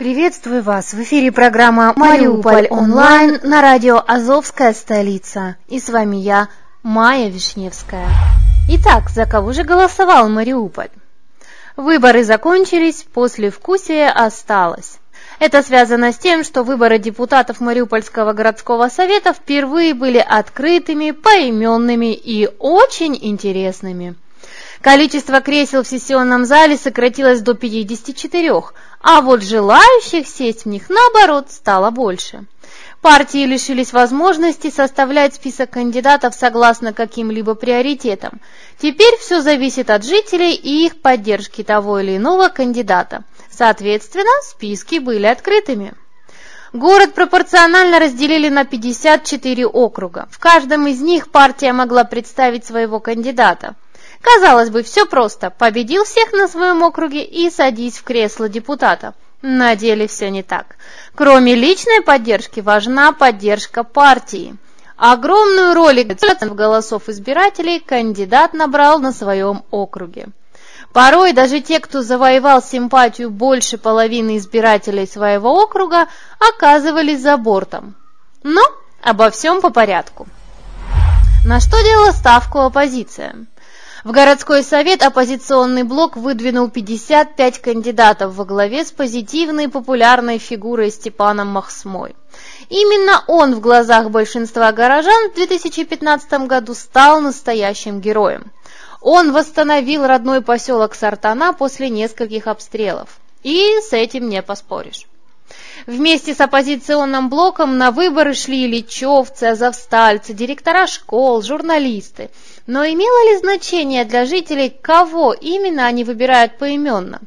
Приветствую вас! В эфире программа «Мариуполь онлайн» на радио «Азовская столица». И с вами я, Майя Вишневская. Итак, за кого же голосовал Мариуполь? Выборы закончились, после вкусия осталось. Это связано с тем, что выборы депутатов Мариупольского городского совета впервые были открытыми, поименными и очень интересными. Количество кресел в сессионном зале сократилось до 54, а вот желающих сесть в них, наоборот, стало больше. Партии лишились возможности составлять список кандидатов согласно каким-либо приоритетам. Теперь все зависит от жителей и их поддержки того или иного кандидата. Соответственно, списки были открытыми. Город пропорционально разделили на 54 округа. В каждом из них партия могла представить своего кандидата. Казалось бы, все просто. Победил всех на своем округе и садись в кресло депутата. На деле все не так. Кроме личной поддержки важна поддержка партии. Огромную роль в голосов избирателей кандидат набрал на своем округе. Порой даже те, кто завоевал симпатию больше половины избирателей своего округа, оказывались за бортом. Но обо всем по порядку. На что делала ставку оппозиция? В городской совет оппозиционный блок выдвинул 55 кандидатов во главе с позитивной популярной фигурой Степаном Махсмой. Именно он в глазах большинства горожан в 2015 году стал настоящим героем. Он восстановил родной поселок Сартана после нескольких обстрелов. И с этим не поспоришь. Вместе с оппозиционным блоком на выборы шли личевцы, азовстальцы, директора школ, журналисты. Но имело ли значение для жителей, кого именно они выбирают поименно?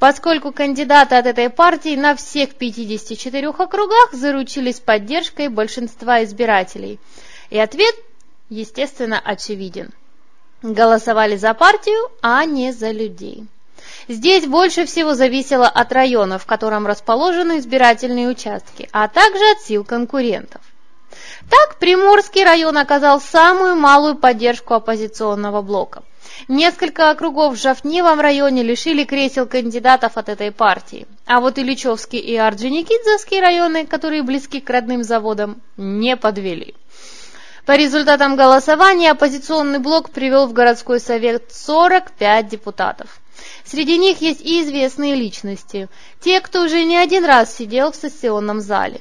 Поскольку кандидаты от этой партии на всех 54 округах заручились поддержкой большинства избирателей. И ответ, естественно, очевиден. Голосовали за партию, а не за людей. Здесь больше всего зависело от района, в котором расположены избирательные участки, а также от сил конкурентов. Так, Приморский район оказал самую малую поддержку оппозиционного блока. Несколько округов в Жафневом районе лишили кресел кандидатов от этой партии. А вот Ильичевский и Орджоникидзевский районы, которые близки к родным заводам, не подвели. По результатам голосования оппозиционный блок привел в городской совет 45 депутатов. Среди них есть и известные личности, те, кто уже не один раз сидел в сессионном зале.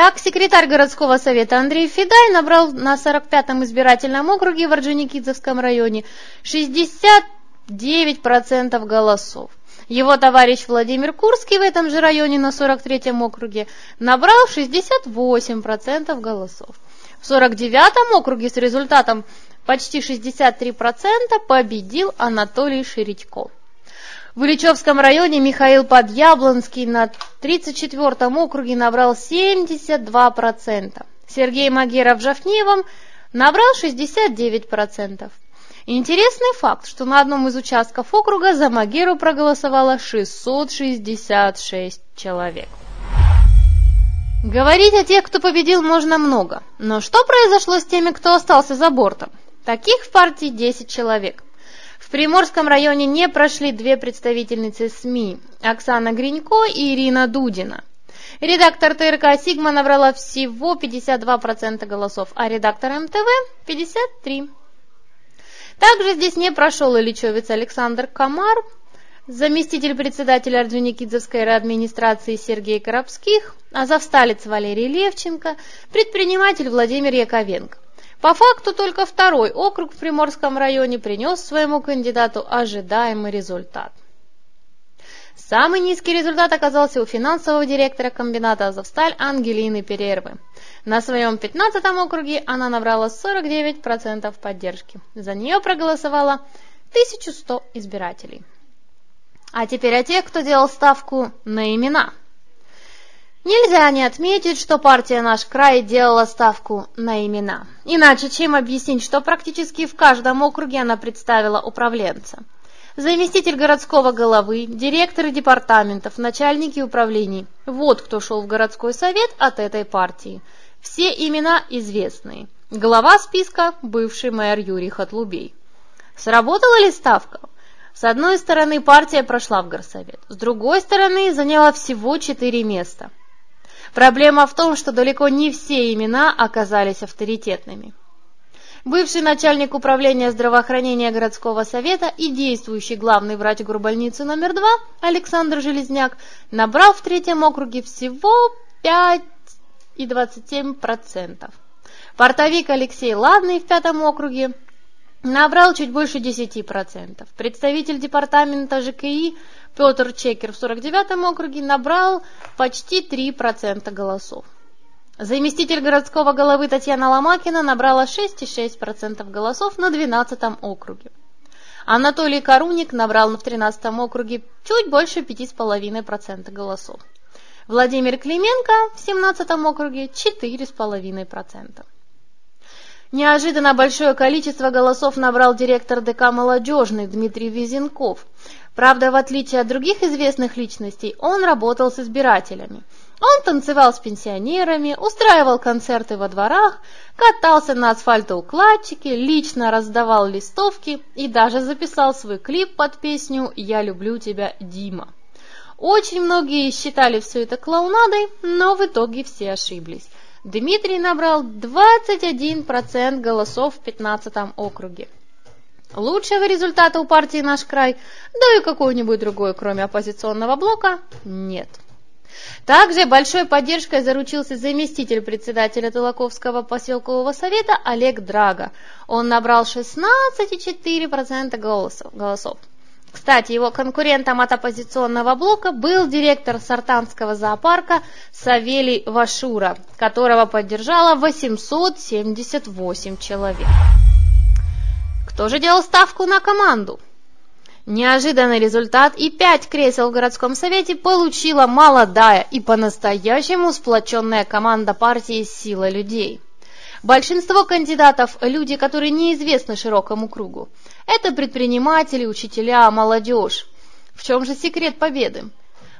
Так, секретарь городского совета Андрей Федай набрал на 45-м избирательном округе в Орджоникидзевском районе 69% голосов. Его товарищ Владимир Курский в этом же районе на 43-м округе набрал 68% голосов. В 49-м округе с результатом почти 63% победил Анатолий Шередько. В Ильичевском районе Михаил Подъяблонский на 34-м округе набрал 72%. Сергей Магеров в Жафневом набрал 69%. Интересный факт, что на одном из участков округа за Магеру проголосовало 666 человек. Говорить о тех, кто победил, можно много. Но что произошло с теми, кто остался за бортом? Таких в партии 10 человек. В Приморском районе не прошли две представительницы СМИ – Оксана Гринько и Ирина Дудина. Редактор ТРК «Сигма» набрала всего 52% голосов, а редактор МТВ – 53%. Также здесь не прошел и лечевец Александр Камар, заместитель председателя Орджоникидзевской администрации Сергей Коробских, а завсталец Валерий Левченко, предприниматель Владимир Яковенко. По факту только второй округ в Приморском районе принес своему кандидату ожидаемый результат. Самый низкий результат оказался у финансового директора комбината «Азовсталь» Ангелины Перервы. На своем 15-м округе она набрала 49% поддержки. За нее проголосовало 1100 избирателей. А теперь о тех, кто делал ставку на имена – Нельзя не отметить, что партия «Наш край» делала ставку на имена. Иначе чем объяснить, что практически в каждом округе она представила управленца. Заместитель городского головы, директоры департаментов, начальники управлений. Вот кто шел в городской совет от этой партии. Все имена известные. Глава списка – бывший мэр Юрий Хатлубей. Сработала ли ставка? С одной стороны, партия прошла в горсовет, с другой стороны, заняла всего четыре места – Проблема в том, что далеко не все имена оказались авторитетными. Бывший начальник управления здравоохранения городского совета и действующий главный врач горбольницы номер 2 Александр Железняк набрал в третьем округе всего 5,27%. Портовик Алексей Ладный в пятом округе набрал чуть больше 10%. Представитель департамента ЖКИ Петр Чекер в 49-м округе набрал почти 3% голосов. Заместитель городского головы Татьяна Ломакина набрала 6,6% голосов на 12-м округе. Анатолий Коруник набрал в 13-м округе чуть больше 5,5% голосов. Владимир Клименко в 17-м округе 4,5%. Неожиданно большое количество голосов набрал директор ДК «Молодежный» Дмитрий Визенков. Правда, в отличие от других известных личностей, он работал с избирателями. Он танцевал с пенсионерами, устраивал концерты во дворах, катался на асфальтоукладчике, лично раздавал листовки и даже записал свой клип под песню «Я люблю тебя, Дима». Очень многие считали все это клоунадой, но в итоге все ошиблись. Дмитрий набрал 21% голосов в 15 округе. Лучшего результата у партии «Наш край», да и какой-нибудь другой, кроме оппозиционного блока, нет. Также большой поддержкой заручился заместитель председателя Толоковского поселкового совета Олег Драга. Он набрал 16,4% голосов. Кстати, его конкурентом от оппозиционного блока был директор Сартанского зоопарка Савелий Вашура, которого поддержало 878 человек. Кто же делал ставку на команду? Неожиданный результат и пять кресел в городском совете получила молодая и по-настоящему сплоченная команда партии «Сила людей». Большинство кандидатов – люди, которые неизвестны широкому кругу. Это предприниматели, учителя, молодежь. В чем же секрет победы?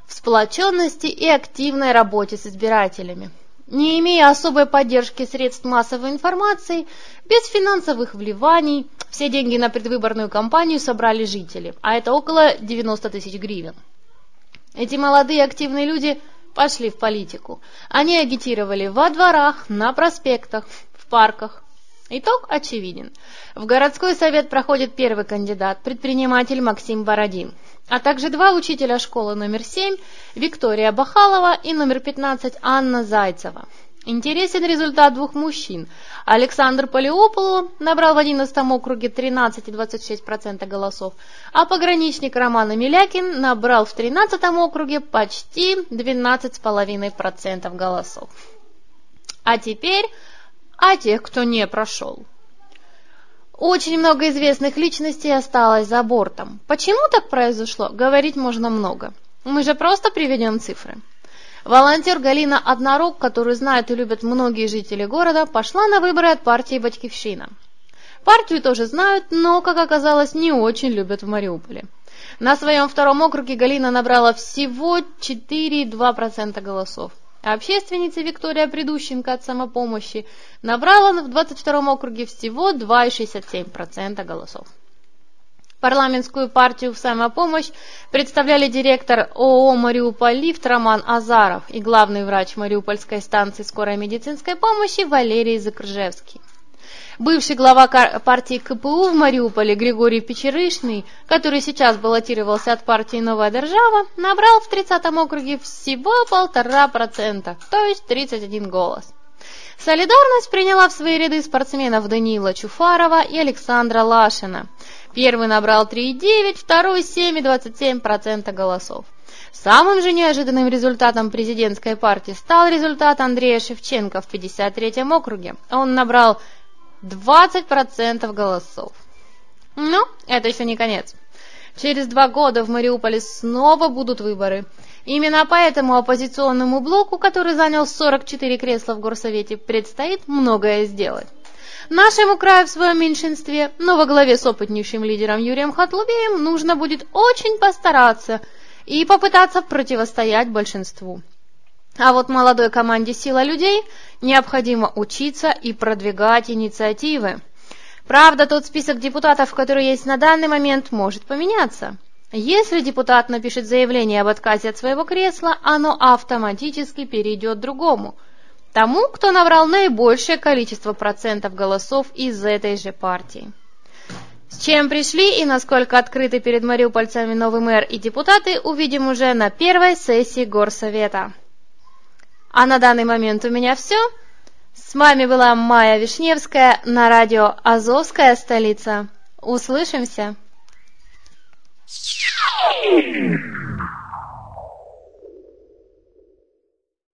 В сплоченности и активной работе с избирателями. Не имея особой поддержки средств массовой информации, без финансовых вливаний, все деньги на предвыборную кампанию собрали жители, а это около 90 тысяч гривен. Эти молодые активные люди пошли в политику. Они агитировали во дворах, на проспектах, в парках. Итог очевиден. В городской совет проходит первый кандидат, предприниматель Максим Бородин, а также два учителя школы номер 7 Виктория Бахалова и номер 15 Анна Зайцева. Интересен результат двух мужчин. Александр Полиополу набрал в 11 округе 13,26% голосов, а пограничник Роман Милякин набрал в 13 округе почти 12,5% голосов. А теперь а тех, кто не прошел. Очень много известных личностей осталось за бортом. Почему так произошло, говорить можно много. Мы же просто приведем цифры. Волонтер Галина Однорук, которую знают и любят многие жители города, пошла на выборы от партии «Батькивщина». Партию тоже знают, но, как оказалось, не очень любят в Мариуполе. На своем втором округе Галина набрала всего 4,2% голосов. Общественница Виктория Придущенко от самопомощи набрала в 22 округе всего 2,67% голосов. Парламентскую партию в самопомощь представляли директор ООО «Мариуполь Лифт» Роман Азаров и главный врач Мариупольской станции скорой медицинской помощи Валерий Закржевский. Бывший глава партии КПУ в Мариуполе Григорий Печерышный, который сейчас баллотировался от партии «Новая держава», набрал в 30-м округе всего полтора процента, то есть 31 голос. Солидарность приняла в свои ряды спортсменов Даниила Чуфарова и Александра Лашина. Первый набрал 3,9, второй 7,27% голосов. Самым же неожиданным результатом президентской партии стал результат Андрея Шевченко в 53-м округе. Он набрал 20% голосов. Но это еще не конец. Через два года в Мариуполе снова будут выборы. Именно поэтому оппозиционному блоку, который занял 44 кресла в Горсовете, предстоит многое сделать. Нашему краю в своем меньшинстве, но во главе с опытнейшим лидером Юрием Хатлубеем, нужно будет очень постараться и попытаться противостоять большинству. А вот молодой команде «Сила людей» необходимо учиться и продвигать инициативы. Правда, тот список депутатов, который есть на данный момент, может поменяться. Если депутат напишет заявление об отказе от своего кресла, оно автоматически перейдет другому, тому, кто набрал наибольшее количество процентов голосов из этой же партии. С чем пришли и насколько открыты перед мариупольцами новый мэр и депутаты, увидим уже на первой сессии Горсовета. А на данный момент у меня все. С вами была Майя Вишневская на радио «Азовская столица». Услышимся!